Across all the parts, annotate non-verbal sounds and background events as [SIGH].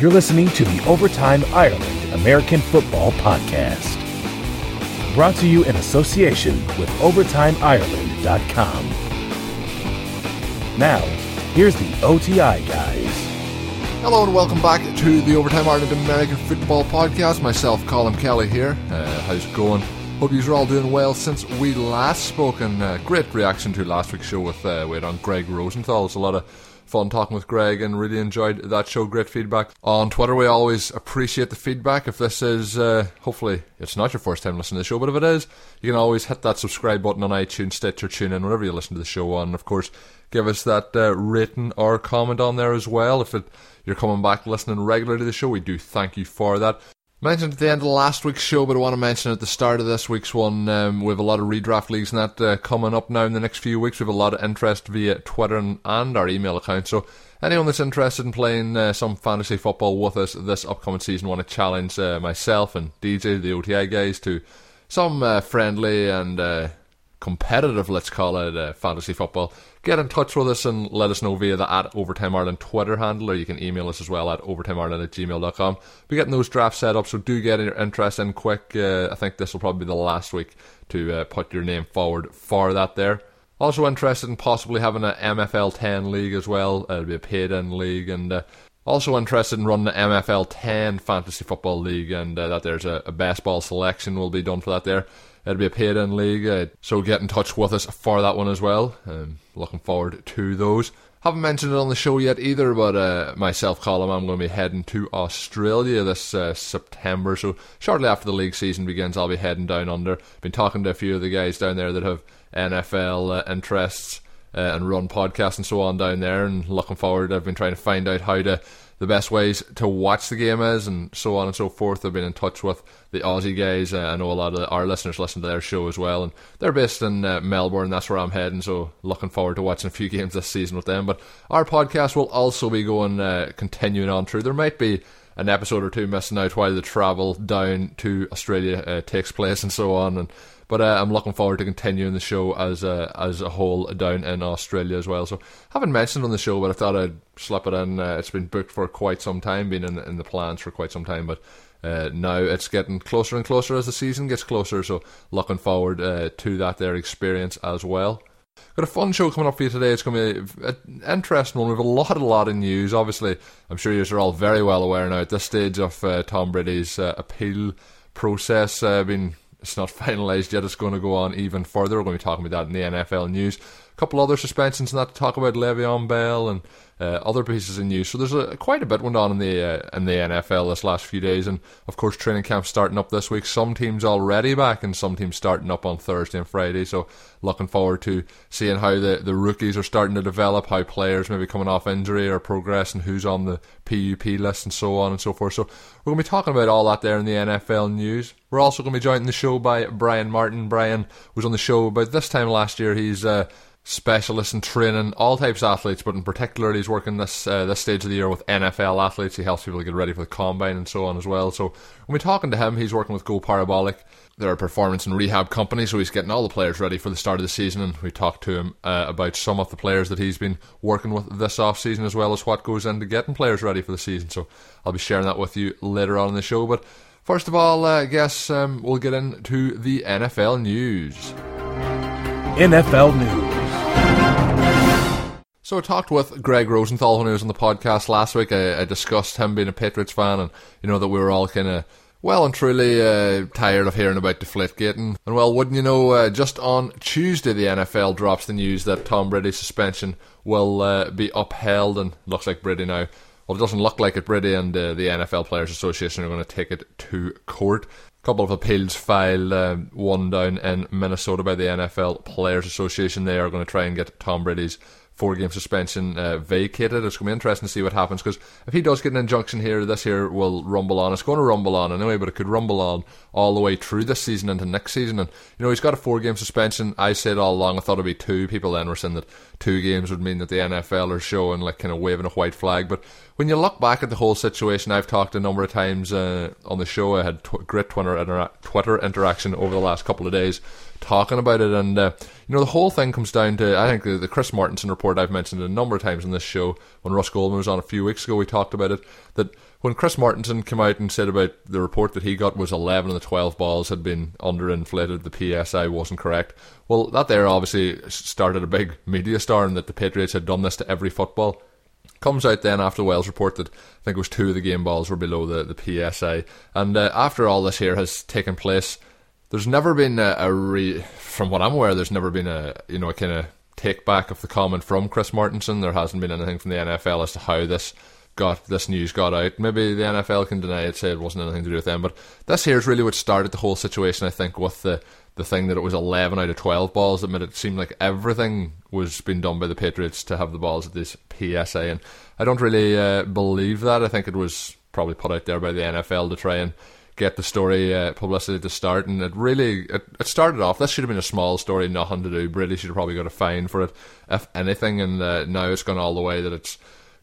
You're listening to the Overtime Ireland American Football Podcast. Brought to you in association with OvertimeIreland.com. Now, here's the OTI guys. Hello and welcome back to the Overtime Ireland American Football Podcast. Myself, Colin Kelly here. Uh, how's it going? Hope you're all doing well since we last spoke. And uh, great reaction to last week's show with uh, we on Greg Rosenthal. It's a lot of fun talking with Greg and really enjoyed that show. Great feedback on Twitter. We always appreciate the feedback. If this is, uh, hopefully, it's not your first time listening to the show, but if it is, you can always hit that subscribe button on iTunes, Stitcher, TuneIn, wherever you listen to the show on. And of course, give us that uh, rating or comment on there as well. If it, you're coming back listening regularly to the show, we do thank you for that. Mentioned at the end of last week's show, but I want to mention at the start of this week's one, um, we have a lot of redraft leagues and that uh, coming up now in the next few weeks. We have a lot of interest via Twitter and, and our email account. So anyone that's interested in playing uh, some fantasy football with us this upcoming season, want to challenge uh, myself and DJ, the OTI guys, to some uh, friendly and uh, competitive, let's call it, uh, fantasy football, get in touch with us and let us know via the at Overtime Ireland Twitter handle, or you can email us as well at overtimeireland at gmail.com. We're getting those drafts set up, so do get your interest in quick. Uh, I think this will probably be the last week to uh, put your name forward for that there. Also interested in possibly having an MFL 10 league as well. It'll be a paid in league and uh, also interested in running the MFL 10 fantasy football league and uh, that there's a, a selection will be done for that there. It'll be a paid in league, uh, so get in touch with us for that one as well. Um, looking forward to those. Haven't mentioned it on the show yet either, but uh, myself, Colin, I'm going to be heading to Australia this uh, September. So shortly after the league season begins, I'll be heading down under. Been talking to a few of the guys down there that have NFL uh, interests uh, and run podcasts and so on down there, and looking forward. I've been trying to find out how to the best ways to watch the game is, and so on and so forth. I've been in touch with the Aussie guys. Uh, I know a lot of our listeners listen to their show as well, and they're based in uh, Melbourne. That's where I'm heading, so looking forward to watching a few [LAUGHS] games this season with them. But our podcast will also be going, uh, continuing on through. There might be an episode or two missing out while the travel down to Australia uh, takes place and so on, and but uh, I'm looking forward to continuing the show as a as a whole down in Australia as well. So haven't mentioned on the show, but I thought I'd slip it in. Uh, it's been booked for quite some time, been in in the plans for quite some time, but. Uh, now it's getting closer and closer as the season gets closer, so looking forward uh, to that their experience as well. Got a fun show coming up for you today. It's going to be an interesting one. We have a lot, a lot of news. Obviously, I'm sure you are all very well aware now at this stage of uh, Tom Brady's uh, appeal process uh, being it's not [LAUGHS] finalised yet. It's going to go on even further. We're going to be talking about that in the NFL news. Couple other suspensions and that to talk about Le'Veon Bell and uh, other pieces in news. So there's a, quite a bit went on in the uh, in the NFL this last few days, and of course training camp starting up this week. Some teams already back, and some teams starting up on Thursday and Friday. So looking forward to seeing how the, the rookies are starting to develop, how players maybe coming off injury or progressing, who's on the PUP list, and so on and so forth. So we're going to be talking about all that there in the NFL news. We're also going to be joined in the show by Brian Martin. Brian was on the show about this time last year. He's uh, specialist in training all types of athletes, but in particular, he's working this uh, this stage of the year with NFL athletes. He helps people get ready for the combine and so on as well. So when we're talking to him, he's working with Go Parabolic. They're a performance and rehab company, so he's getting all the players ready for the start of the season. And we talked to him uh, about some of the players that he's been working with this off season, as well as what goes into getting players ready for the season. So I'll be sharing that with you later on in the show. But first of all, uh, I guess um, we'll get into the NFL news. NFL news. So I talked with Greg Rosenthal when he was on the podcast last week. I, I discussed him being a Patriots fan, and you know that we were all kind of well and truly uh, tired of hearing about Deflategate. And, and well, wouldn't you know, uh, just on Tuesday the NFL drops the news that Tom Brady's suspension will uh, be upheld, and looks like Brady now. Well, it doesn't look like it. Brady and uh, the NFL Players Association are going to take it to court A couple of appeals filed, um, one down in Minnesota by the NFL Players Association. They are going to try and get Tom Brady's four game suspension uh, vacated. It's going to be interesting to see what happens because if he does get an injunction here, this year will rumble on. It's going to rumble on anyway, but it could rumble on all the way through this season into next season. And you know he's got a four game suspension. I said all along I thought it'd be two. People then were saying that two games would mean that the NFL are showing like kind of waving a white flag, but when you look back at the whole situation, I've talked a number of times uh, on the show. I had tw- great Twitter, intera- Twitter interaction over the last couple of days talking about it. And, uh, you know, the whole thing comes down to, I think, the, the Chris Mortensen report I've mentioned a number of times in this show. When Russ Goldman was on a few weeks ago, we talked about it. That when Chris Mortensen came out and said about the report that he got was 11 of the 12 balls had been underinflated, the PSI wasn't correct. Well, that there obviously started a big media storm that the Patriots had done this to every football. Comes out then after the Wells report that I think it was two of the game balls were below the, the PSI. And uh, after all this here has taken place, there's never been a, a re, from what I'm aware, there's never been a you know a kind of take back of the comment from Chris Mortensen. There hasn't been anything from the NFL as to how this got this news got out. Maybe the NFL can deny it, say it wasn't anything to do with them. But this here is really what started the whole situation. I think with the the thing that it was 11 out of 12 balls that made it seem like everything was being done by the Patriots to have the balls at this PSA. And I don't really uh, believe that. I think it was probably put out there by the NFL to try and get the story uh, publicity to start. And it really it, it, started off. This should have been a small story, nothing to do. Brady should have probably got a fine for it, if anything. And uh, now it's gone all the way that it's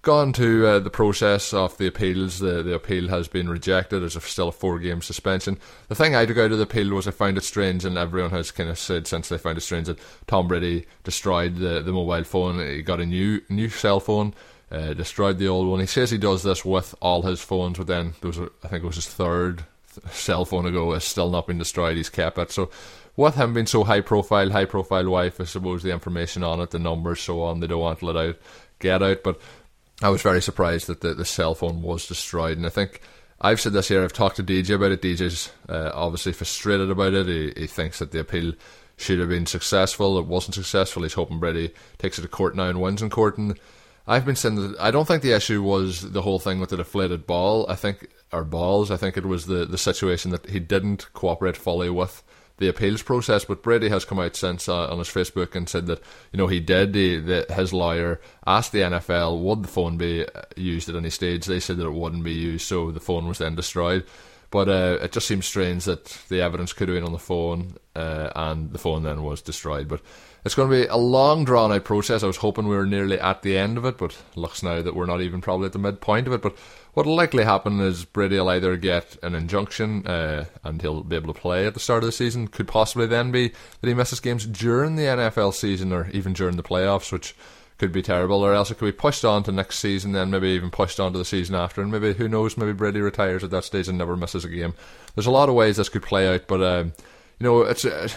gone to uh, the process of the appeals. The, the appeal has been rejected. There's still a four game suspension. The thing I took out of the appeal was I found it strange, and everyone has kind of said since they found it strange that Tom Brady destroyed the, the mobile phone. He got a new new cell phone. Uh, destroyed the old one. He says he does this with all his phones, but then there was a, I think it was his third cell phone ago. Has still not been destroyed. He's kept it. So with him being so high profile, high profile wife, I suppose the information on it, the numbers, so on, they don't want to let out, get out. But I was very surprised that the, the cell phone was destroyed. And I think I've said this here, I've talked to DJ about it. DJ's uh, obviously frustrated about it. He, he thinks that the appeal should have been successful. It wasn't successful. He's hoping Brady takes it to court now and wins in court. And I've been saying that I don't think the issue was the whole thing with the deflated ball. I think, or balls, I think it was the, the situation that he didn't cooperate fully with the appeals process. But Brady has come out since uh, on his Facebook and said that you know he did. He, the, his lawyer asked the NFL would the phone be uh, used at any stage. They said that it wouldn't be used, so the phone was then destroyed. But uh, it just seems strange that the evidence could have been on the phone, uh, and the phone then was destroyed. But it's going to be a long, drawn out process. I was hoping we were nearly at the end of it, but looks now that we're not even probably at the midpoint of it. But What'll likely happen is Brady will either get an injunction uh, and he'll be able to play at the start of the season. Could possibly then be that he misses games during the NFL season or even during the playoffs, which could be terrible. Or else it could be pushed on to next season, then maybe even pushed on to the season after. And maybe, who knows, maybe Brady retires at that stage and never misses a game. There's a lot of ways this could play out, but, um, you know, it's. Uh,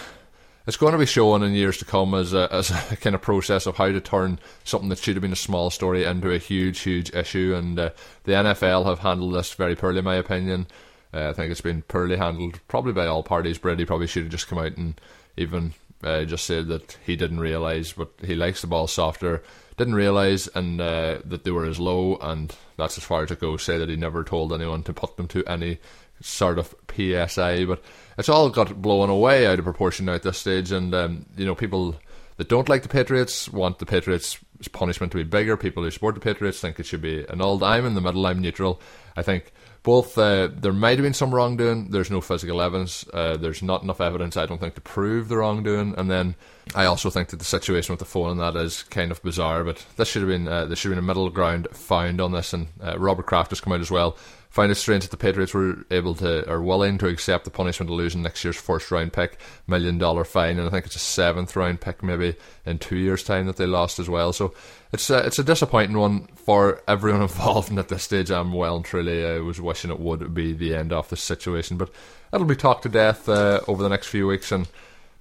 it's going to be shown in years to come as a, as a kind of process of how to turn something that should have been a small story into a huge, huge issue. And uh, the NFL have handled this very poorly, in my opinion. Uh, I think it's been poorly handled, probably by all parties. Brady probably should have just come out and even uh, just said that he didn't realise, but he likes the ball softer. Didn't realise and uh, that they were as low, and that's as far as it goes. Say that he never told anyone to put them to any sort of PSI, but it's all got blown away out of proportion now at this stage. And um, you know, people that don't like the Patriots want the Patriots' punishment to be bigger. People who support the Patriots think it should be annulled. I'm in the middle. I'm neutral. I think both uh, there might have been some wrongdoing. There's no physical evidence. Uh, there's not enough evidence, I don't think, to prove the wrongdoing. And then I also think that the situation with the phone and that is kind of bizarre. But this should have been uh, there should have been a middle ground found on this. And uh, Robert Kraft has come out as well Find it strange that the Patriots were able to or willing to accept the punishment of losing next year's first round pick, million dollar fine, and I think it's a seventh round pick maybe in two years' time that they lost as well. So it's a, it's a disappointing one for everyone [LAUGHS] involved. And at this stage, I'm well and truly I was wishing it would be the end of this situation, but it'll be talked to death uh, over the next few weeks, and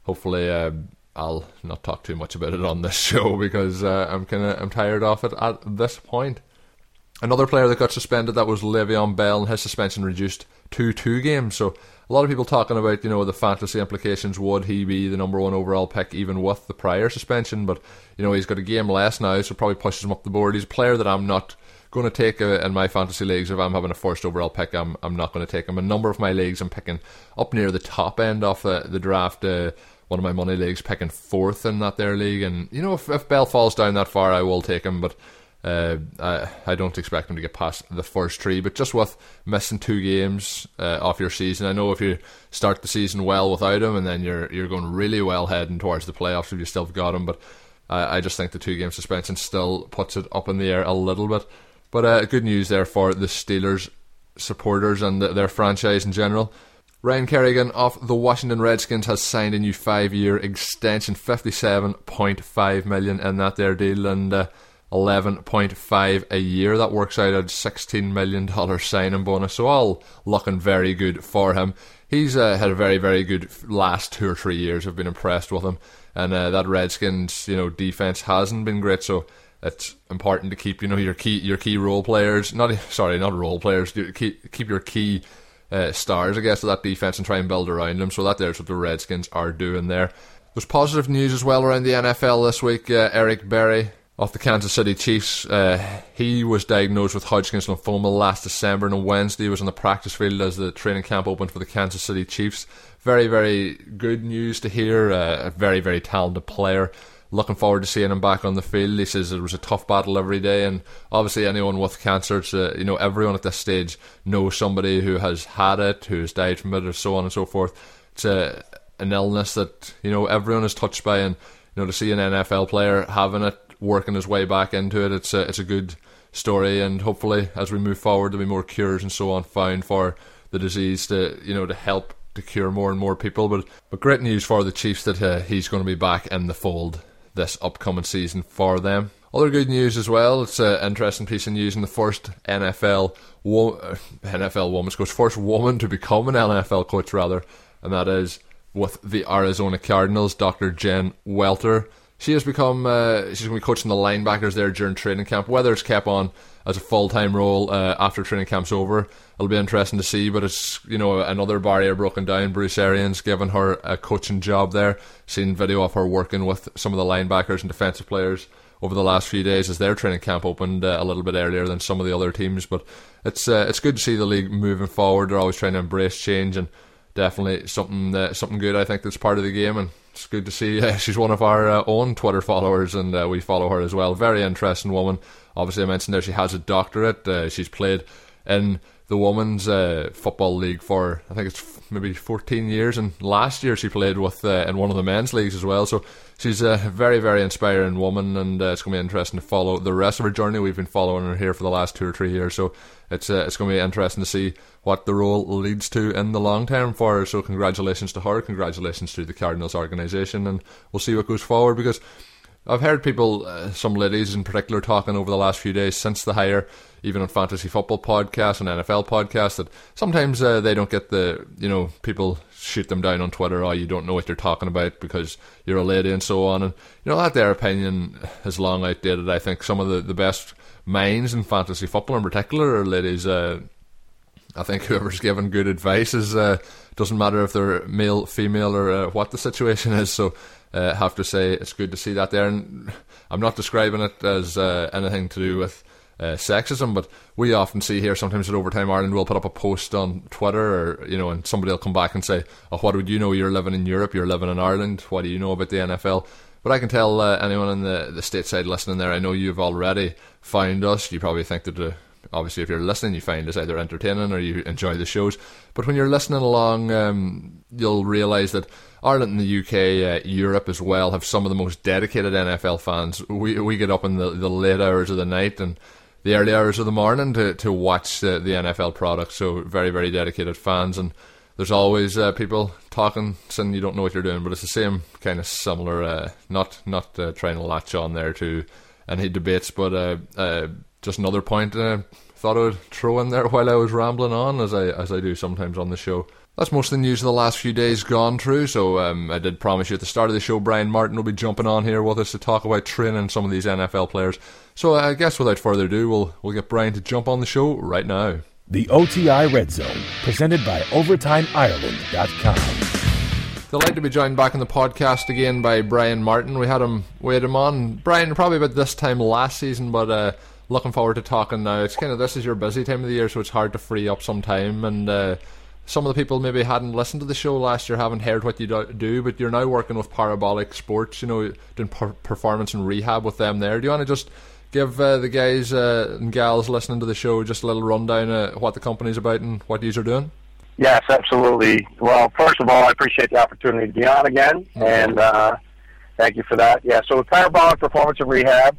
hopefully. Uh, I'll not talk too much about it on this [LAUGHS] show because uh, I'm kind of I'm tired of it at this point. Another player that got suspended that was Le'Veon Bell, and his suspension reduced to two games. So a lot of people talking about you know the fantasy implications. Would he be the number one overall pick even with the prior suspension? But you know he's got a game less now, so probably pushes him up the board. He's a player that I'm not going to take uh, in my fantasy leagues. If I'm having a first overall pick, I'm I'm not going to take him. A number of my leagues, I'm picking up near the top end of the the draft. Uh, one of my money leagues picking fourth in that there league, and you know if, if Bell falls down that far, I will take him, but. Uh, I, I don't expect him to get past the first three, but just with missing two games uh, off your season, I know if you start the season well without him, and then you're you're going really well heading towards the playoffs if you still have got him. But I, I just think the two game suspension still puts it up in the air a little bit. But uh, good news there for the Steelers supporters and their franchise in general. Ryan Kerrigan of the Washington Redskins has signed a new five-year extension, fifty-seven point five million in that there deal, and uh, eleven point five a year. That works out at sixteen million dollar signing bonus. So all looking very good for him. He's uh, had a very very good last two or three years. I've been impressed with him, and uh, that Redskins you know defense hasn't been great. So it's important to keep you know your key your key role players not [LAUGHS] sorry not role players keep keep your key uh, stars I guess of that defense and try and build around them so that there's what the Redskins are doing there there's positive news as well around the NFL this week uh, Eric Berry of the Kansas City Chiefs uh, he was diagnosed with Hodgkin's lymphoma last December and on Wednesday he was on the practice field as the training camp opened for the Kansas City Chiefs very very good news to hear uh, a very very talented player looking forward to seeing him back on the field. He says it was a tough battle every day, and obviously anyone with cancer, uh, you know, everyone at this stage knows somebody who has had it, who has died from it, or so on and so forth. It's a, an illness that you know everyone is touched by, and you know to see an NFL player having it, working his way back into it, it's a, it's a good story, and hopefully as we move forward, there'll be more cures and so on found for the disease to you know to help to cure more and more people. But but great news for the Chiefs that uh, he's going to be back in the fold this upcoming season for them. Other good news as well. It's an interesting piece of news in the first NFL wo- uh, NFL woman's coach, first woman to become an NFL coach rather, and that is with the Arizona Cardinals, Dr. Jen Welter. She has become uh, she's going to be coaching the linebackers there during training camp. Whether it's kept on as a full time role uh, after training camp's over, it'll be interesting to see. But it's you know another barrier broken down. Bruce Arians giving her a coaching job there. Seen video of her working with some of the linebackers and defensive players over the last few days as their training camp opened uh, a little bit earlier than some of the other teams. But it's uh, it's good to see the league moving forward. They're always trying to embrace change and definitely something uh, something good. I think that's part of the game, and it's good to see. Uh, [LAUGHS] she's one of our uh, own Twitter followers, and uh, we follow her as well. Very interesting woman. Obviously, I mentioned there she has a doctorate. Uh, she's played in the women's uh, football league for I think it's maybe 14 years, and last year she played with in one of the men's leagues as well. So she's a very very inspiring woman, and it's going to be interesting to follow the rest of her journey. We've been following her here for the last two or three years, so it's it's going to be interesting to see what the role leads to in the long term for her. So congratulations to her, congratulations to the Cardinals organisation, and we'll see what goes forward because I've heard people, uh, some ladies in particular, talking over the last few days since the hire, even on fantasy football podcasts and NFL podcasts, that sometimes uh, they don't get the, you know, people shoot them down on Twitter, oh, you don't know what you're talking about because you're a lady and so on. And, you know, that their opinion is long outdated. I think some of the, the best minds in fantasy football in particular are ladies. Uh, I think whoever's given good advice is uh, doesn't matter if they're male, female, or uh, what the situation is. So, uh, have to say it's good to see that there. And I'm not describing it as uh, anything to do with uh, sexism, but we often see here sometimes at Overtime Ireland we'll put up a post on Twitter, or you know, and somebody will come back and say, "Oh, what would you know? You're living in Europe. You're living in Ireland. What do you know about the NFL?" But I can tell uh, anyone in the the stateside listening there, I know you've already found us. You probably think that the obviously if you're listening you find us either entertaining or you enjoy the shows but when you're listening along um, you'll realise that Ireland and the UK uh, Europe as well have some of the most dedicated NFL fans we, we get up in the, the late hours of the night and the early hours of the morning to, to watch the, the NFL product so very very dedicated fans and there's always uh, people talking saying you don't know what you're doing but it's the same kind of similar uh, not not uh, trying to latch on there to any debates but uh, uh, just another point uh, thought I would throw in there while I was rambling on, as I as I do sometimes on the show. That's most of the news of the last few days gone through. So um, I did promise you at the start of the show, Brian Martin will be jumping on here with us to talk about training some of these NFL players. So I guess without further ado, we'll we'll get Brian to jump on the show right now. The OTI Red Zone, presented by OvertimeIreland.com. Delighted to be joined back in the podcast again by Brian Martin. We had him, we had him on, Brian, probably about this time last season, but. Uh, looking forward to talking now. It's kind of this is your busy time of the year, so it's hard to free up some time. And uh, some of the people maybe hadn't listened to the show last year, haven't heard what you do, but you're now working with Parabolic Sports. You know, doing per- performance and rehab with them. There, do you want to just give uh, the guys uh, and gals listening to the show just a little rundown of what the company's about and what you are doing? Yes, absolutely. Well, first of all, I appreciate the opportunity to be on again, and uh, thank you for that. Yeah, so with Parabolic Performance and Rehab,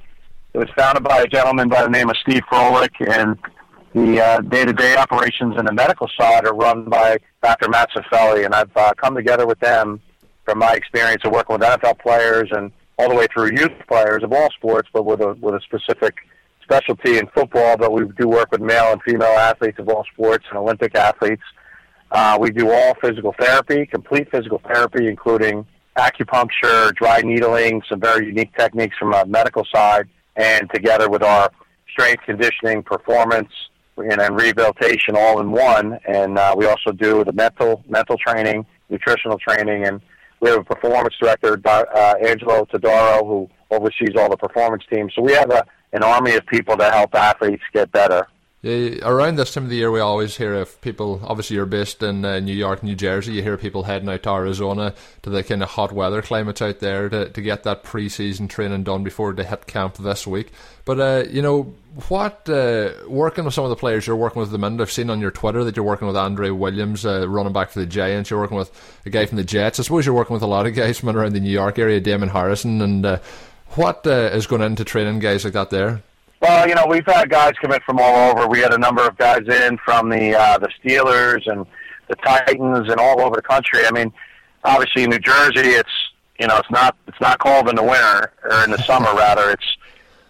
It was founded by a gentleman by the name of Steve Froelich, and the uh, day-to-day operations and the medical side are run by Dr. Matt Cifelli, and I've uh, come together with them from my experience of working with NFL players and all the way through youth players of all sports, but with a with a specific specialty in football. But we do work with male and female athletes of all sports and Olympic athletes. Uh, we do all physical therapy, complete physical therapy, including acupuncture, dry needling, some very unique techniques from a medical side, and together with our strength conditioning, performance, and, and rehabilitation all in one. And uh, we also do the mental mental training, nutritional training, and we have a performance director, uh, Angelo Todaro, who oversees all the performance teams. So we have a, an army of people that help athletes get better. Yeah, around this time of the year, we always hear of people. Obviously, you're based in uh, New York, New Jersey. You hear people heading out to Arizona to the kind of hot weather climates out there to, to get that preseason training done before they hit camp this week. But uh, you know what? Uh, working with some of the players you're working with at the minute, I've seen on your Twitter that you're working with Andre Williams, uh, running back for the Giants. You're working with a guy from the Jets. I suppose you're working with a lot of guys from around the New York area, Damon Harrison. And uh, what uh, is going into training guys like that there? Well, you know, we've had guys come in from all over. We had a number of guys in from the uh, the Steelers and the Titans and all over the country. I mean, obviously in New Jersey, it's you know it's not it's not cold in the winter or in the summer [LAUGHS] rather. It's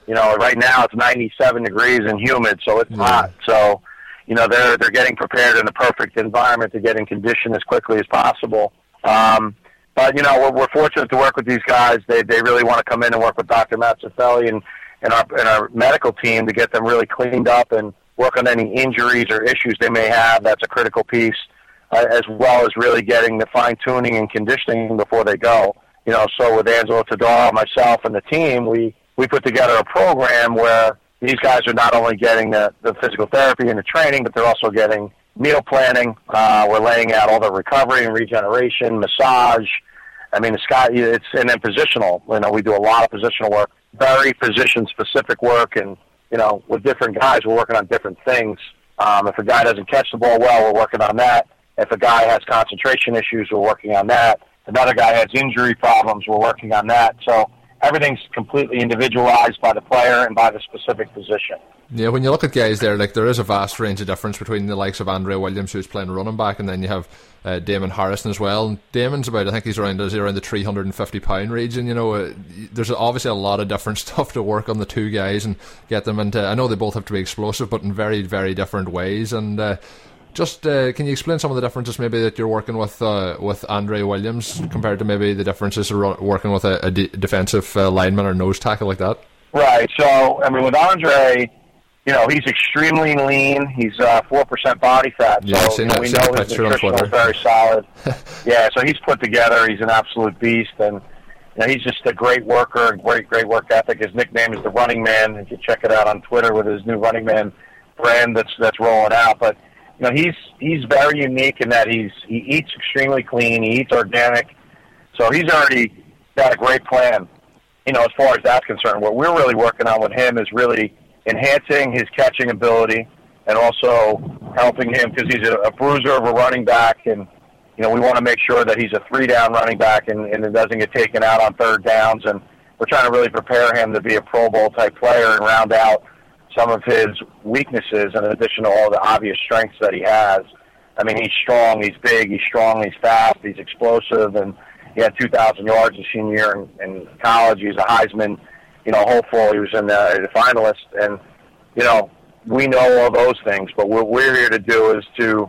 you know right now it's 97 degrees and humid, so it's yeah. hot. So you know they're they're getting prepared in the perfect environment to get in condition as quickly as possible. Um, but you know we're, we're fortunate to work with these guys. They they really want to come in and work with Dr. Matt Cifelli and and our and our medical team to get them really cleaned up and work on any injuries or issues they may have. That's a critical piece, uh, as well as really getting the fine tuning and conditioning before they go. You know, so with Angelo Todaro, myself, and the team, we we put together a program where these guys are not only getting the, the physical therapy and the training, but they're also getting meal planning. Uh, we're laying out all the recovery and regeneration, massage. I mean, the it's and then positional. You know, we do a lot of positional work very position specific work and you know with different guys we're working on different things. Um, if a guy doesn't catch the ball well we're working on that. If a guy has concentration issues we're working on that. If another guy has injury problems we're working on that. So everything's completely individualized by the player and by the specific position yeah, when you look at guys there, like there is a vast range of difference between the likes of Andre Williams, who's playing running back, and then you have uh, Damon Harrison as well. Damon's about, I think he's around, is he around the 350 pound region. You know, uh, there's obviously a lot of different [LAUGHS] stuff to work on the two guys and get them into. I know they both have to be explosive, but in very, very different ways. And uh, just uh, can you explain some of the differences maybe that you're working with uh, with Andre Williams compared to maybe the differences of working with a, a de- defensive uh, lineman or nose tackle like that? Right. So I mean, with Andre you know, he's extremely lean. He's uh, four uh, percent body fat. So yeah, you know, we know his nutrition is very solid. [LAUGHS] yeah, so he's put together. He's an absolute beast, and you know, he's just a great worker, and great great work ethic. His nickname is the Running Man. If you check it out on Twitter with his new Running Man brand that's that's rolling out, but you know, he's he's very unique in that he's he eats extremely clean. He eats organic, so he's already got a great plan. You know, as far as that's concerned, what we're really working on with him is really enhancing his catching ability and also helping him because he's a, a bruiser of a running back and you know we want to make sure that he's a three down running back and, and it doesn't get taken out on third downs and we're trying to really prepare him to be a pro bowl type player and round out some of his weaknesses in addition to all the obvious strengths that he has i mean he's strong he's big he's strong he's fast he's explosive and he had 2000 yards his senior year in, in college he's a heisman you know, hopeful. He was in the, the finalist, and you know, we know all those things. But what we're here to do is to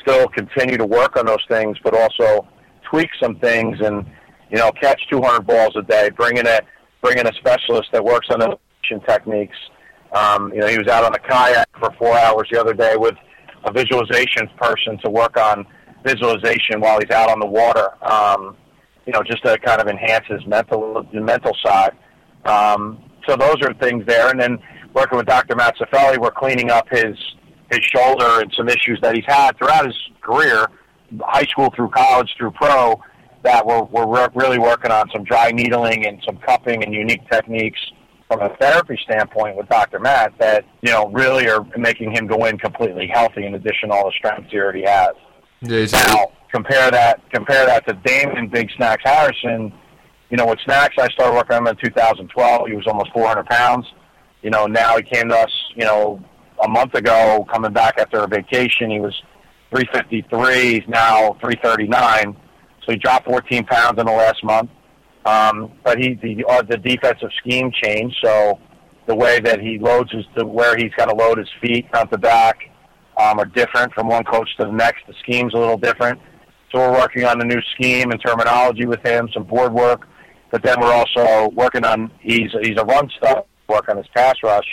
still continue to work on those things, but also tweak some things and you know, catch 200 balls a day. Bring in a bring in a specialist that works on the techniques. Um, you know, he was out on a kayak for four hours the other day with a visualization person to work on visualization while he's out on the water. Um, you know, just to kind of enhance his mental the mental side. Um, so those are things there. And then working with Dr. Matt Cifelli, we're cleaning up his his shoulder and some issues that he's had throughout his career, high school through college through pro. That we're we're really working on some dry needling and some cupping and unique techniques from a therapy standpoint with Dr. Matt that you know really are making him go in completely healthy in addition to all the strengths he already has. Yeah, now compare that compare that to Damon Big Snacks Harrison you know, with Snacks, I started working with him in 2012. He was almost 400 pounds. you know, now he came to us, you know, a month ago, coming back after a vacation. He was 353. He's now 339. So he dropped 14 pounds in the last month. Um, but he the uh, the defensive scheme changed, so the way that he loads is the where he's got to load his feet front to back um, are different from one coach to the next. The scheme's a little different. So we're working on the new scheme and terminology with him, some board work, but then we're also working on he's he's a run stuff work on his pass rush.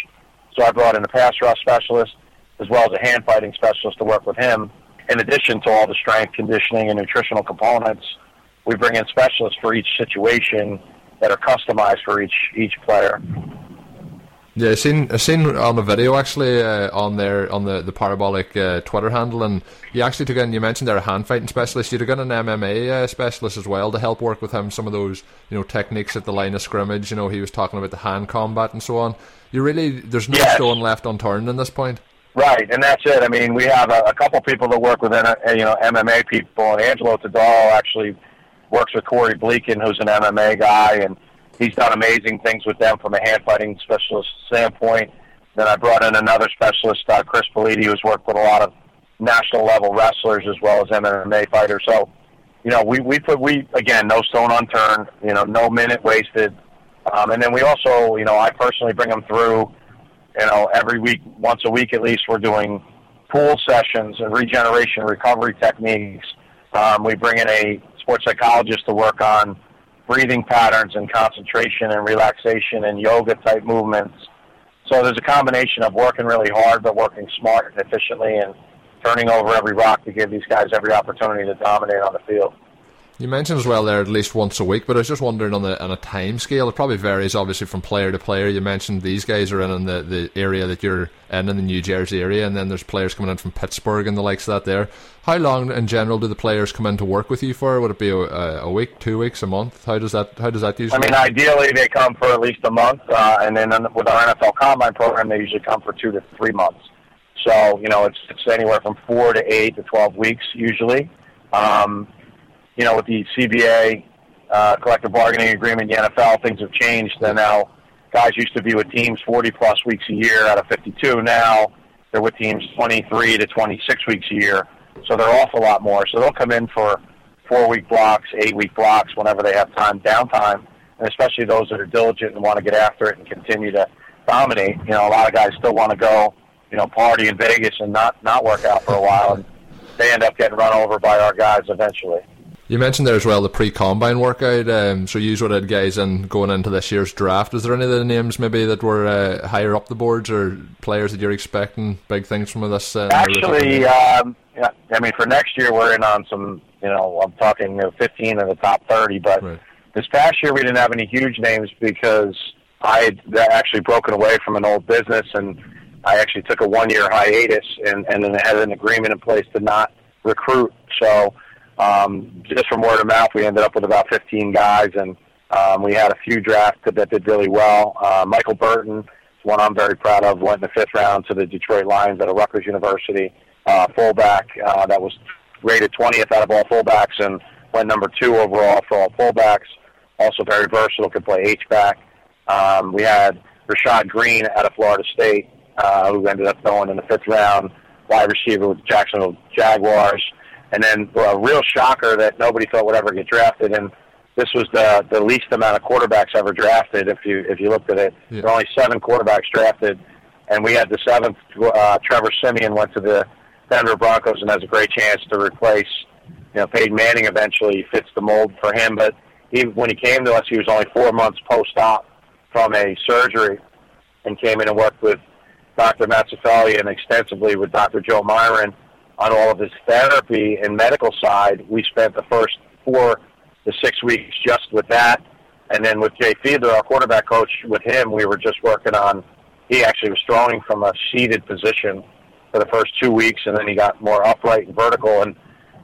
So I brought in a pass rush specialist as well as a hand fighting specialist to work with him. In addition to all the strength, conditioning, and nutritional components, we bring in specialists for each situation that are customized for each each player. Yeah, I seen I seen on the video actually uh, on there on the the parabolic uh, Twitter handle, and you actually took in. You mentioned they're a hand fighting specialist. You took in an MMA uh, specialist as well to help work with him some of those you know techniques at the line of scrimmage. You know, he was talking about the hand combat and so on. You really there's no yes. stone left unturned in this point. Right, and that's it. I mean, we have a, a couple people that work with uh, you know MMA people, and Angelo Todaro actually works with Corey Bleakin, who's an MMA guy, and he's done amazing things with them from a hand fighting specialist standpoint. Then I brought in another specialist, uh, Chris Politi, who's worked with a lot of national level wrestlers as well as MMA fighters. So, you know, we we put we again no stone unturned. You know, no minute wasted. Um, and then we also, you know, I personally bring them through. You know, every week, once a week at least, we're doing pool sessions and regeneration recovery techniques. Um, we bring in a sports psychologist to work on breathing patterns and concentration and relaxation and yoga type movements. So there's a combination of working really hard but working smart and efficiently and turning over every rock to give these guys every opportunity to dominate on the field. You mentioned as well there at least once a week, but I was just wondering on the on a time scale. It probably varies obviously from player to player. You mentioned these guys are in, in the, the area that you're in in the New Jersey area, and then there's players coming in from Pittsburgh and the likes of that. There, how long in general do the players come in to work with you for? Would it be a, a week, two weeks, a month? How does that how does that usually? I mean, ideally they come for at least a month, uh, and then with our NFL Combine program, they usually come for two to three months. So you know, it's it's anywhere from four to eight to twelve weeks usually. Um, you know, with the CBA uh, collective bargaining agreement, the NFL, things have changed. And now guys used to be with teams 40 plus weeks a year out of 52. Now they're with teams 23 to 26 weeks a year. So they're off a lot more. So they'll come in for four week blocks, eight week blocks, whenever they have time, downtime, and especially those that are diligent and want to get after it and continue to dominate. You know, a lot of guys still want to go, you know, party in Vegas and not not work out for a while, and they end up getting run over by our guys eventually. You mentioned there as well the pre-combine workout. Um, so you would have guys in going into this year's draft. Is there any of the names maybe that were uh, higher up the boards or players that you're expecting big things from this? Uh, Actually, um, yeah, I mean for next year we're in on some. You know, I'm talking you know, 15 of the top 30. But right. this past year we didn't have any huge names because I had actually broken away from an old business and I actually took a one-year hiatus and and then had an agreement in place to not recruit. So um, just from word of mouth, we ended up with about 15 guys, and um, we had a few drafts that did really well. Uh, Michael Burton, one I'm very proud of, went in the fifth round to the Detroit Lions at a Rutgers University. Uh, fullback uh, that was rated 20th out of all fullbacks and went number two overall for all fullbacks. Also very versatile, could play H-back. Um, we had Rashad Greene out of Florida State, uh, who ended up going in the fifth round, wide receiver with the Jacksonville Jaguars. And then a real shocker that nobody thought would ever get drafted, and this was the the least amount of quarterbacks ever drafted. If you if you looked at it, yeah. there were only seven quarterbacks drafted, and we had the seventh. Uh, Trevor Siemian went to the Denver Broncos and has a great chance to replace, you know, Peyton Manning. Eventually, fits the mold for him. But he, when he came to us, he was only four months post-op from a surgery, and came in and worked with Dr. Matt Cifelli and extensively with Dr. Joe Myron on all of his therapy and medical side. We spent the first four to six weeks just with that. And then with Jay Fiedler, our quarterback coach, with him, we were just working on, he actually was throwing from a seated position for the first two weeks, and then he got more upright and vertical. And,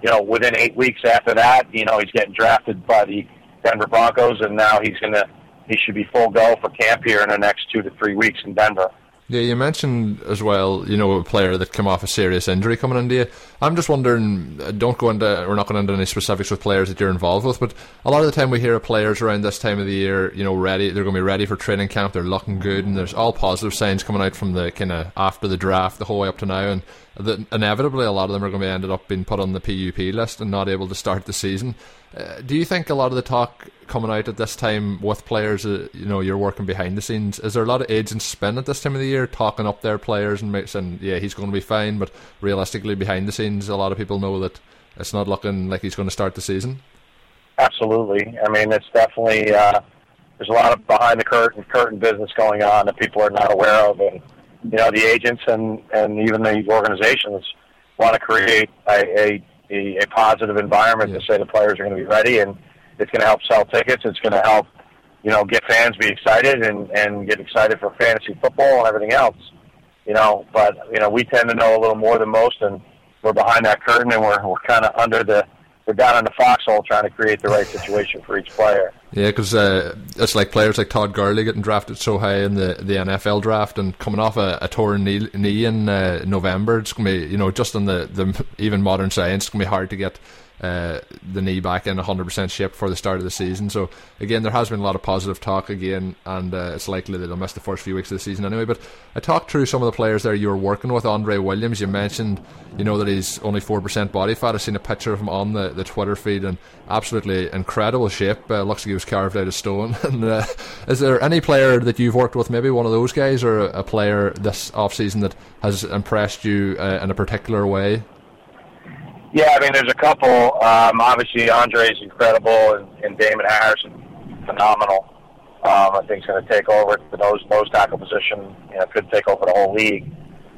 you know, within eight weeks after that, you know, he's getting drafted by the Denver Broncos, and now he's going to, he should be full go for camp here in the next two to three weeks in Denver. Yeah, you mentioned as well, you know, a player that came off a serious injury coming into you. I'm just wondering, uh, don't go into, we're not going into any specifics with players that you're involved with, but a lot of the time we hear of players around this time of the year, you know, ready, they're going to be ready for training camp, they're looking good, and there's all positive signs coming out from the kind of after the draft, the whole way up to now, and inevitably a lot of them are going to be ended up being put on the PUP list and not able to start the season. Uh, do you think a lot of the talk coming out at this time with players, uh, you know, you're working behind the scenes, is there a lot of agents spend at this time of the year talking up their players and saying, yeah, he's going to be fine, but realistically behind the scenes, a lot of people know that it's not looking like he's going to start the season? Absolutely. I mean, it's definitely, uh, there's a lot of behind the curtain, curtain business going on that people are not aware of. And, you know, the agents and, and even the organizations want to create a, a a, a positive environment yeah. to say the players are going to be ready, and it's going to help sell tickets. It's going to help, you know, get fans be excited and and get excited for fantasy football and everything else. You know, but you know, we tend to know a little more than most, and we're behind that curtain, and we're we're kind of under the we're down in the foxhole trying to create the right situation for each player. Yeah, because uh, it's like players like Todd Gurley getting drafted so high in the, the NFL draft and coming off a, a torn knee, knee in uh, November. It's gonna be you know just on the, the even modern science, it's gonna be hard to get uh, the knee back in 100% shape for the start of the season. So again, there has been a lot of positive talk again, and uh, it's likely that they'll miss the first few weeks of the season anyway. But I talked through some of the players there you were working with. Andre Williams, you mentioned, you know that he's only four percent body fat. I've seen a picture of him on the, the Twitter feed, and absolutely incredible shape. Uh, looks like he was carved out of stone. [LAUGHS] and uh, is there any player that you've worked with, maybe one of those guys, or a, a player this off season that has impressed you uh, in a particular way? Yeah, I mean, there's a couple. Um, obviously, Andre's incredible, and, and Damon Harrison, phenomenal. Um, I think he's going to take over the nose nose tackle position. You know, could take over the whole league.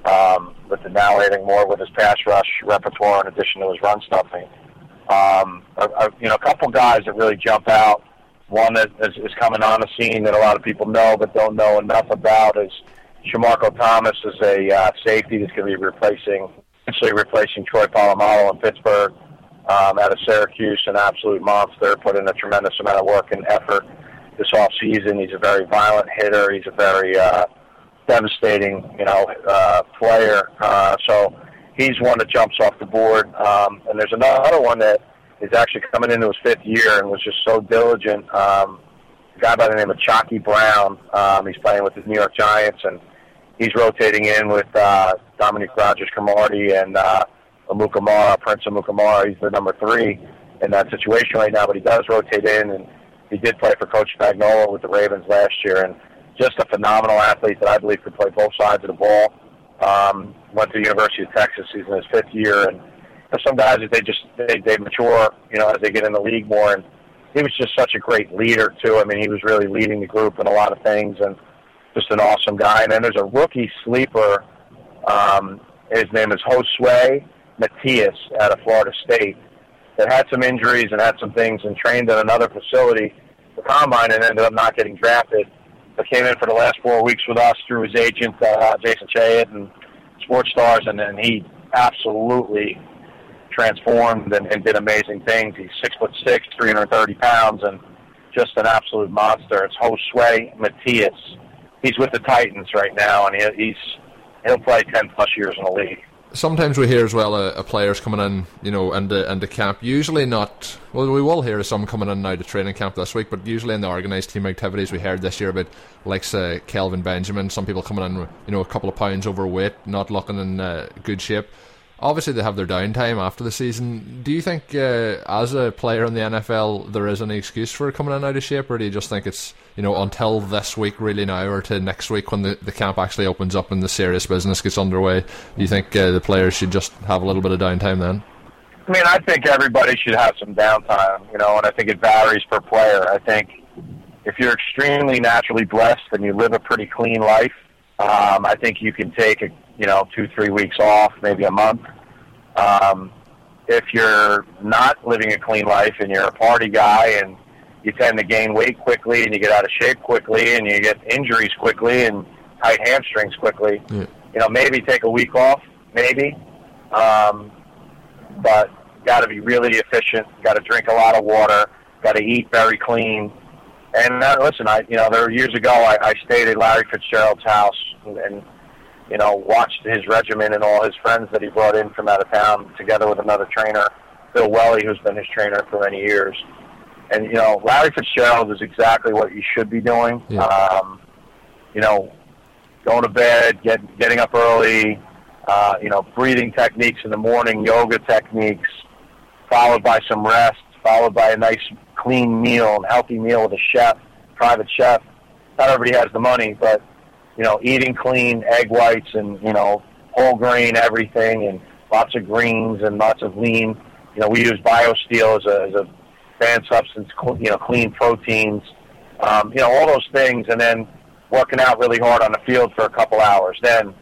Um, with the now adding more with his pass rush repertoire in addition to his run stuffing. Um, a, a, you know, a couple guys that really jump out. One that is, is coming on the scene that a lot of people know but don't know enough about is Shamarko Thomas is a uh, safety that's going to be replacing essentially replacing Troy Polamalu in Pittsburgh um, out of Syracuse, an absolute monster, put in a tremendous amount of work and effort this off season. He's a very violent hitter. He's a very uh, devastating, you know, uh, player. Uh, so he's one that jumps off the board. Um, and there's another one that is actually coming into his fifth year and was just so diligent. Um, a guy by the name of Chykie Brown. Um, he's playing with the New York Giants and he's rotating in with uh, Dominique Rodgers-Cromartie and uh, Amukamara, Prince Amukamara. He's the number three in that situation right now, but he does rotate in, and he did play for Coach Spagnuolo with the Ravens last year, and just a phenomenal athlete that I believe could play both sides of the ball. Um, went to the University of Texas. He's in his fifth year, and for some guys, that they just they, they mature, you know, as they get in the league more. And he was just such a great leader too. I mean, he was really leading the group in a lot of things, and just an awesome guy. And then there's a rookie sleeper. Um, his name is Josue Matias out of Florida State that had some injuries and had some things and trained at another facility, the combine, and ended up not getting drafted. But came in for the last four weeks with us through his agent, uh, Jason Chayut, and Sports Stars, and then he absolutely transformed and, and did amazing things. He's six foot six, 330 pounds, and just an absolute monster. It's Josue Matias he's with the Titans right now, and he, he's he'll play ten plus years in the league. Sometimes we hear as well a, a players coming in, you know, into uh, into camp. Usually not. Well, we will hear some coming in now to training camp this week, but usually in the organised team activities we heard this year about like say uh, Kelvin Benjamin. Some people coming in, you know, a couple of pounds overweight, not looking in uh, good shape obviously they have their downtime after the season. Do you think, uh, as a player in the NFL, there is any excuse for coming in out of shape, or do you just think it's you know until this week really now, or to next week when the, the camp actually opens up and the serious business gets underway? Do you think uh, the players should just have a little bit of downtime then? I mean, I think everybody should have some downtime, you know, and I think it varies per player. I think if you're extremely naturally blessed and you live a pretty clean life, um, I think you can take a you know, two, three weeks off, maybe a month. Um, if you're not living a clean life and you're a party guy and you tend to gain weight quickly and you get out of shape quickly and you get injuries quickly and tight hamstrings quickly, yeah. you know, maybe take a week off, maybe. Um, but got to be really efficient. Got to drink a lot of water. Got to eat very clean. And uh, listen, I you know there were years ago I, I stayed at Larry Fitzgerald's house and, and you know, watched his regimen and all his friends that he brought in from out of town, together with another trainer, Bill Welly, who's been his trainer for many years. And you know, Larry Fitzgerald is exactly what you should be doing. Yeah. Um, you know, going to bed, get, getting up early, uh, you know, breathing techniques in the morning, yoga techniques, followed by some rest, followed by a nice clean meal and healthy meal with a chef, private chef. Not everybody has the money, but you know, eating clean egg whites and you know, whole grain everything and lots of greens and lots of lean. You know, we use BioSteel as a, as a banned substance, you know, clean proteins, um, you know, all those things, and then working out really hard on the field for a couple hours, then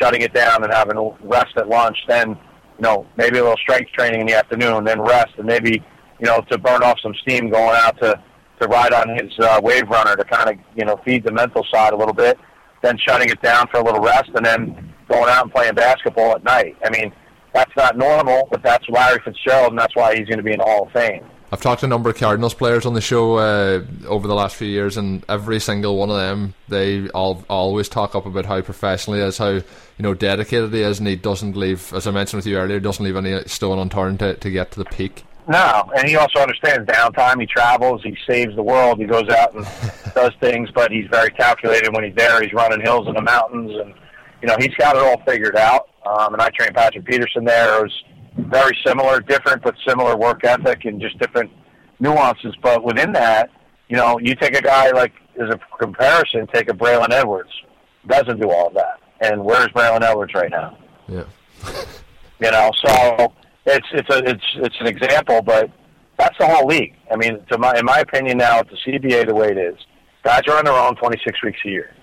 shutting it down and having a rest at lunch, then you know maybe a little strength training in the afternoon, then rest, and maybe you know to burn off some steam going out to to ride on his uh, wave runner to kind of you know feed the mental side a little bit, then shutting it down for a little rest, and then going out and playing basketball at night. I mean, that's not normal, but that's Larry Fitzgerald, and that's why he's going to be in the Hall of Fame. I've talked to a number of Cardinals players on the show uh, over the last few years, and every single one of them, they all always talk up about how professional he is, how you know dedicated he is, and he doesn't leave, as I mentioned with you earlier, doesn't leave any stone unturned to, to get to the peak. No, and he also understands downtime. He travels, he saves the world, he goes out and [LAUGHS] does things, but he's very calculated when he's there. He's running hills in the mountains, and you know he's got it all figured out. Um, and I trained Patrick Peterson there. It was very similar, different but similar work ethic and just different nuances. But within that, you know, you take a guy like as a comparison, take a Braylon Edwards, doesn't do all of that. And where's Braylon Edwards right now? Yeah. you know, so it's it's a it's it's an example, but that's the whole league. I mean, to my in my opinion now, with the CBA the way it is, guys are on their own 26 weeks a year.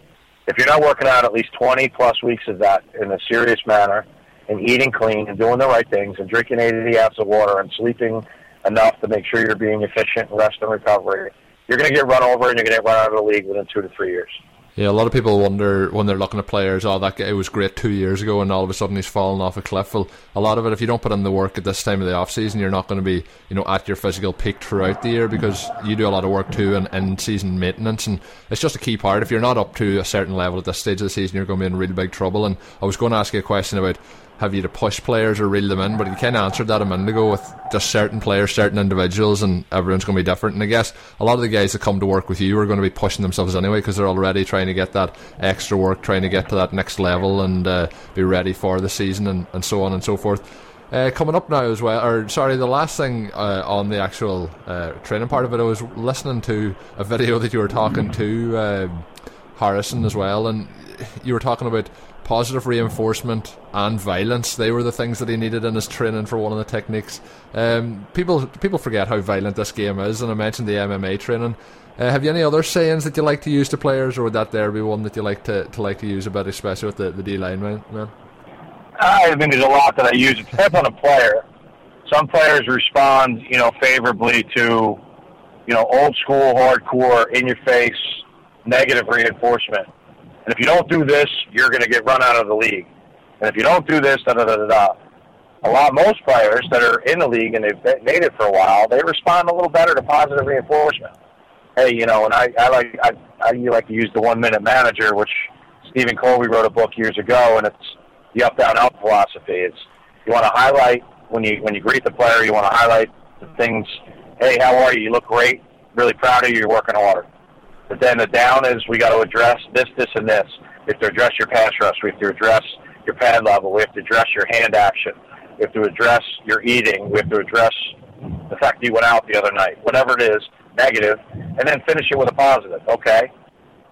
If you're not working out at least 20 plus weeks of that in a serious manner, and eating clean and doing the right things and drinking 80 ounces of water and sleeping enough to make sure you're being efficient, rest and recovery, you're going to get run over and you're going to get run out of the league within two to three years. Yeah, a lot of people wonder when they're looking at players, oh, that guy was great two years ago, and all of a sudden he's fallen off a cliff. Well, a lot of it, if you don't put in the work at this time of the off season, you're not going to be, you know, at your physical peak throughout the year because you do a lot of work too and in season maintenance, and it's just a key part. If you're not up to a certain level at this stage of the season, you're going to be in really big trouble. And I was going to ask you a question about have you to push players or reel them in? But you kind of answered that a minute ago with just certain players, certain individuals, and everyone's going to be different. And I guess a lot of the guys that come to work with you are going to be pushing themselves anyway because they're already trying to get that extra work, trying to get to that next level and uh, be ready for the season and, and so on and so forth. Uh, coming up now as well, or sorry, the last thing uh, on the actual uh, training part of it, I was listening to a video that you were talking to um, Harrison as well, and you were talking about positive reinforcement and violence. They were the things that he needed in his training for one of the techniques. Um, people people forget how violent this game is, and I mentioned the MMA training. Uh, have you any other sayings that you like to use to players, or would that there be one that you like to, to like to use a bit, especially with the, the D line man? I think there's a lot that I use. It depends on a player. Some players respond, you know, favorably to, you know, old school, hardcore, in your face, negative reinforcement. And if you don't do this, you're going to get run out of the league. And if you don't do this, da da da da da. A lot, most players that are in the league and they've made it for a while, they respond a little better to positive reinforcement. Hey, you know, and I, I like I, I like to use the one minute manager, which Stephen Covey wrote a book years ago, and it's the up down up philosophy. It's you want to highlight when you when you greet the player, you want to highlight the things. Hey, how are you? You look great. Really proud of you. You're working hard. But then the down is we got to address this, this, and this. We have to address your pass rush. We have to address your pad level. We have to address your hand action. We have to address your eating. We have to address the fact that you went out the other night. Whatever it is, negative, and then finish it with a positive. Okay,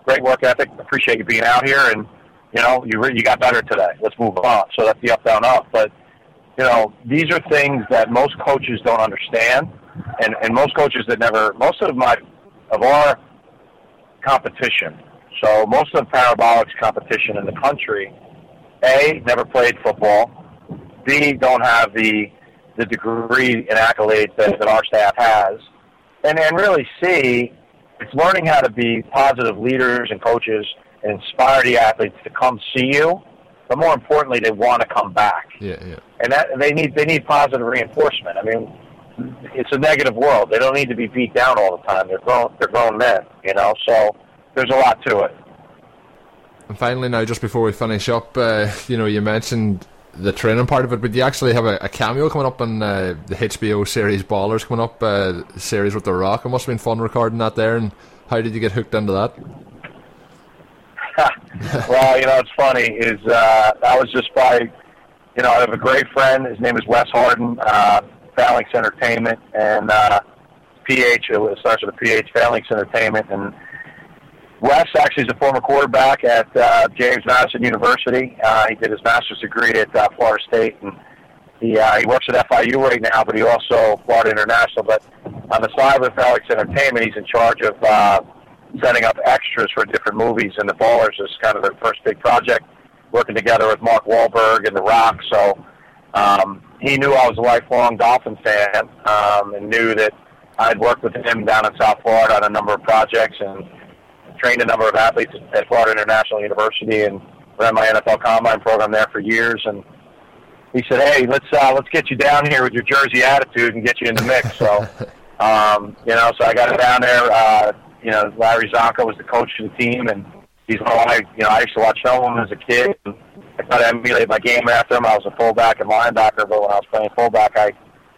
great work ethic. Appreciate you being out here, and you know you re- you got better today. Let's move on. So that's the up, down, up. But you know these are things that most coaches don't understand, and and most coaches that never most of my of our competition. So most of the parabolics competition in the country, A, never played football, B, don't have the the degree and accolades that, that our staff has, and then really C, it's learning how to be positive leaders and coaches and inspire the athletes to come see you, but more importantly, they want to come back. Yeah, yeah. And that they need they need positive reinforcement. I mean, it's a negative world. They don't need to be beat down all the time. They're grown they're grown men, you know. So there's a lot to it. And finally, now just before we finish up, uh, you know, you mentioned the training part of it, but you actually have a, a cameo coming up in uh, the HBO series Ballers coming up, uh, series with The Rock. It must have been fun recording that there. And how did you get hooked into that? [LAUGHS] well, you know, it's funny is uh, I was just by, you know, I have a great friend. His name is Wes Harden, uh, Phalanx Entertainment, and uh, PH. It starts with a PH Phalanx Entertainment, and Wes actually is a former quarterback at uh, James Madison University. Uh, he did his master's degree at uh, Florida State, and he uh, he works at FIU right now, but he also Florida International. But on the side with Phalanx Entertainment, he's in charge of uh, setting up extras for different movies, and The Ballers is kind of their first big project, working together with Mark Wahlberg and The Rock. So um, he knew I was a lifelong Dolphin fan, um, and knew that I'd worked with him down in South Florida on a number of projects, and trained a number of athletes at Florida International University, and ran my NFL Combine program there for years, and he said, "Hey, let's uh, let's get you down here with your Jersey attitude and get you in the mix." So, [LAUGHS] um, you know, so I got it down there. Uh, you know, Larry Csonka was the coach of the team, and he's one my, you know, I used to watch film as a kid. And Tried to emulate my game after him. I was a fullback and linebacker, but when I was playing fullback, I,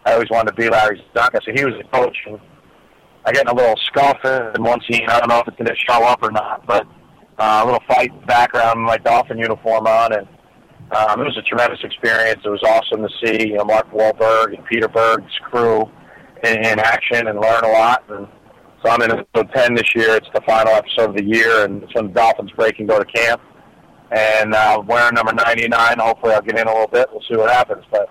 I always wanted to be Larry Csonka. So he was the coach, and I got in a little scuff in one scene. I don't know if it's going to show up or not, but uh, a little fight background, my Dolphin uniform on, and um, it was a tremendous experience. It was awesome to see you know Mark Wahlberg and Peter Berg's crew in, in action and learn a lot. And so I'm in episode 10 this year. It's the final episode of the year, and it's Dolphins break and go to camp. And uh, wearing number 99. Hopefully, I'll get in a little bit. We'll see what happens. But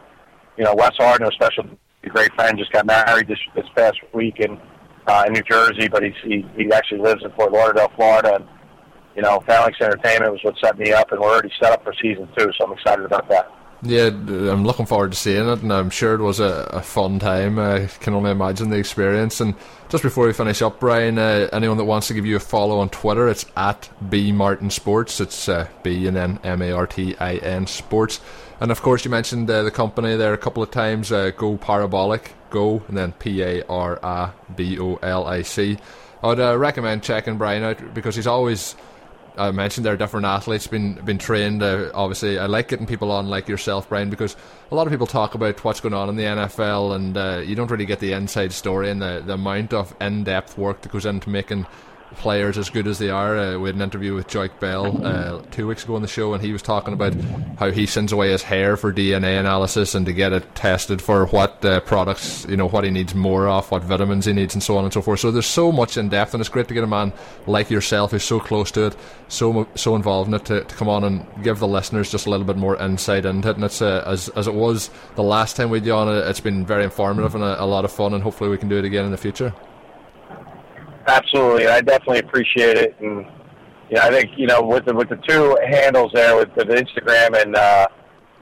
you know, Wes Harden, a special, great friend, just got married this this past week in uh, in New Jersey, but he's, he he actually lives in Fort Lauderdale, Florida. And you know, Phalanx Entertainment was what set me up, and we're already set up for season two. So I'm excited about that. Yeah, I'm looking forward to seeing it, and I'm sure it was a, a fun time. I can only imagine the experience. And just before we finish up, Brian, uh, anyone that wants to give you a follow on Twitter, it's at B Martin Sports. It's uh, B and then M A R T I N Sports. And of course, you mentioned uh, the company there a couple of times. Uh, Go Parabolic, Go, and then P A R A B O L I C. I'd uh, recommend checking Brian out because he's always I mentioned there are different athletes been been trained. Uh, obviously, I like getting people on like yourself, Brian, because a lot of people talk about what's going on in the NFL, and uh, you don't really get the inside story and the, the amount of in depth work that goes into making players as good as they are. Uh, we had an interview with Joique Bell uh, two weeks ago on the show, and he was talking about how he sends away his hair for DNA analysis and to get it tested for what uh, products, you know, what he needs more of, what vitamins he needs, and so on and so forth. So there's so much in depth, and it's great to get a man like yourself who's so close to it, so so involved in it, to, to come on and give the listeners just a little bit more insight into it. And it's uh, as as it was the last time we did on it, it's been very informative and a, a lot of fun, and hopefully we can do it again in the future. Absolutely, and I definitely appreciate it, and yeah, I think you know with the with the two handles there with the Instagram and uh,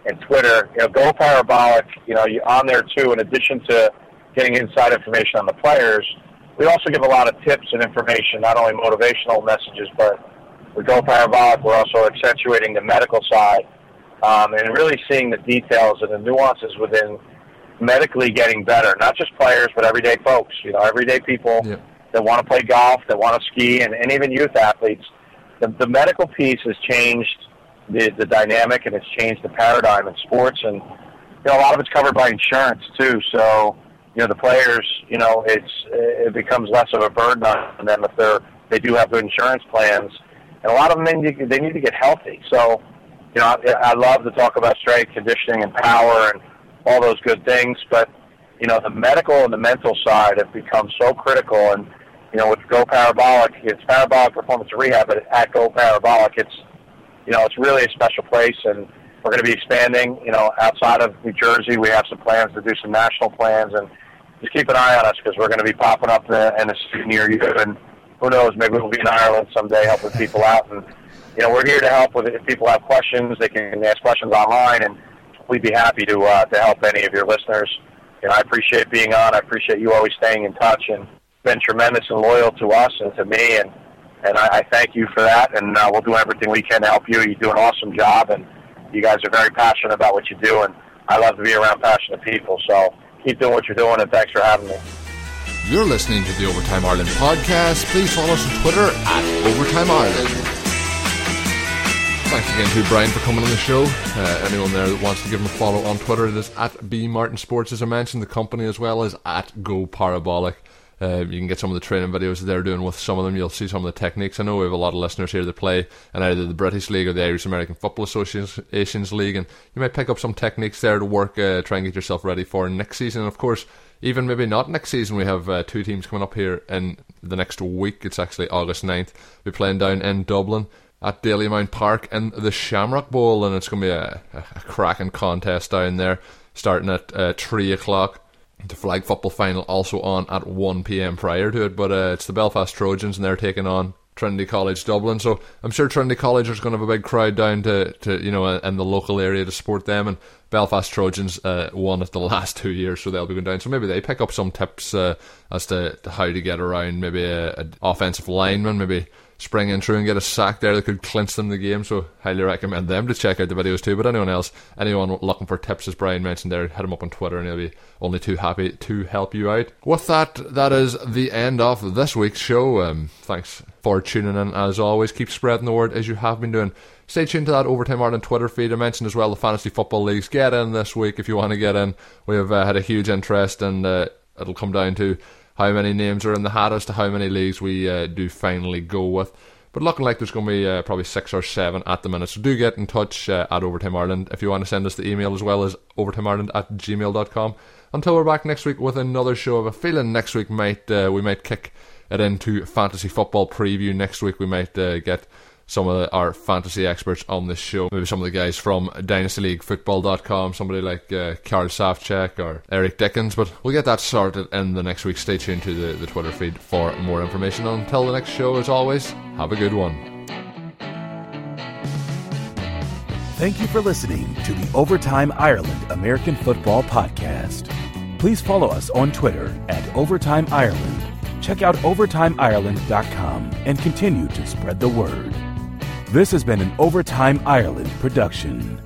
and Twitter, you know, Go Parabolic, you know, you on there too. In addition to getting inside information on the players, we also give a lot of tips and information, not only motivational messages, but with Go Parabolic, we're also accentuating the medical side um, and really seeing the details and the nuances within medically getting better. Not just players, but everyday folks. You know, everyday people. That want to play golf, that want to ski, and, and even youth athletes. The, the medical piece has changed the, the dynamic and it's changed the paradigm in sports. And you know, a lot of it's covered by insurance too. So you know, the players, you know, it's it becomes less of a burden on them if they're they do have good insurance plans. And a lot of them they need, they need to get healthy. So you know, I, I love to talk about strength, conditioning, and power, and all those good things. But you know, the medical and the mental side have become so critical. And you know, with Go Parabolic, it's Parabolic Performance Rehab, but at Go Parabolic, it's, you know, it's really a special place, and we're going to be expanding, you know, outside of New Jersey. We have some plans to do some national plans, and just keep an eye on us because we're going to be popping up in a near you, and who knows, maybe we'll be in Ireland someday helping people out. And, you know, we're here to help with it. If people have questions, they can ask questions online, and we'd be happy to, uh, to help any of your listeners. You know, I appreciate being on. I appreciate you always staying in touch, and been tremendous and loyal to us and to me, and and I, I thank you for that. And uh, we'll do everything we can to help you. You do an awesome job, and you guys are very passionate about what you do, and I love to be around passionate people. So keep doing what you're doing, and thanks for having me. You're listening to the Overtime Ireland podcast. Please follow us on Twitter at Overtime Ireland. Thanks again to Brian for coming on the show. Uh, anyone there that wants to give him a follow on Twitter, it is at B Martin Sports, as I mentioned. The company as well as at Go Parabolic. Uh, you can get some of the training videos that they're doing with some of them. You'll see some of the techniques. I know we have a lot of listeners here that play in either the British League or the Irish American Football Association's League, and you might pick up some techniques there to work, uh, try and get yourself ready for next season. And of course, even maybe not next season, we have uh, two teams coming up here in the next week. It's actually August 9th. We're playing down in Dublin at Dalymount Park in the Shamrock Bowl, and it's going to be a, a, a cracking contest down there, starting at uh, 3 o'clock. The flag football final also on at 1 pm prior to it, but uh, it's the Belfast Trojans, and they're taking on Trinity College Dublin. So I'm sure Trinity College is going to have a big crowd down to, to you know, in the local area to support them. And Belfast Trojans uh, won it the [LAUGHS] last two years, so they'll be going down. So maybe they pick up some tips uh, as to, to, how to get around maybe an offensive lineman, maybe spring in through and get a sack there that could clinch them the game. So highly recommend them to check out the videos too. But anyone else, anyone looking for tips, as Brian mentioned there, hit him up on Twitter and he'll be only too happy to help you out. With that, that is the end of this week's show. Um, thanks for tuning in as always. Keep spreading the word as you have been doing. Stay tuned to that Overtime Ireland Twitter feed. I mentioned as well the fantasy football leagues. Get in this week if you want to get in. We have uh, had a huge interest and uh, it'll come down to how many names are in the hat as to how many leagues we uh, do finally go with. But looking like there's going to be uh, probably six or seven at the minute. So do get in touch uh, at Overtime Ireland if you want to send us the email as well as overtimeireland at gmail.com. Until we're back next week with another show. of a feeling next week might uh, we might kick it into fantasy football preview. Next week we might uh, get some of our fantasy experts on this show. Maybe some of the guys from DynastyLeagueFootball.com, somebody like uh, Karl Savchek or Eric Dickens. But we'll get that started in the next week. Stay tuned to the, the Twitter feed for more information. Until the next show, as always, have a good one. Thank you for listening to the Overtime Ireland American Football Podcast. Please follow us on Twitter at Overtime Ireland. Check out OvertimeIreland.com and continue to spread the word. This has been an Overtime Ireland production.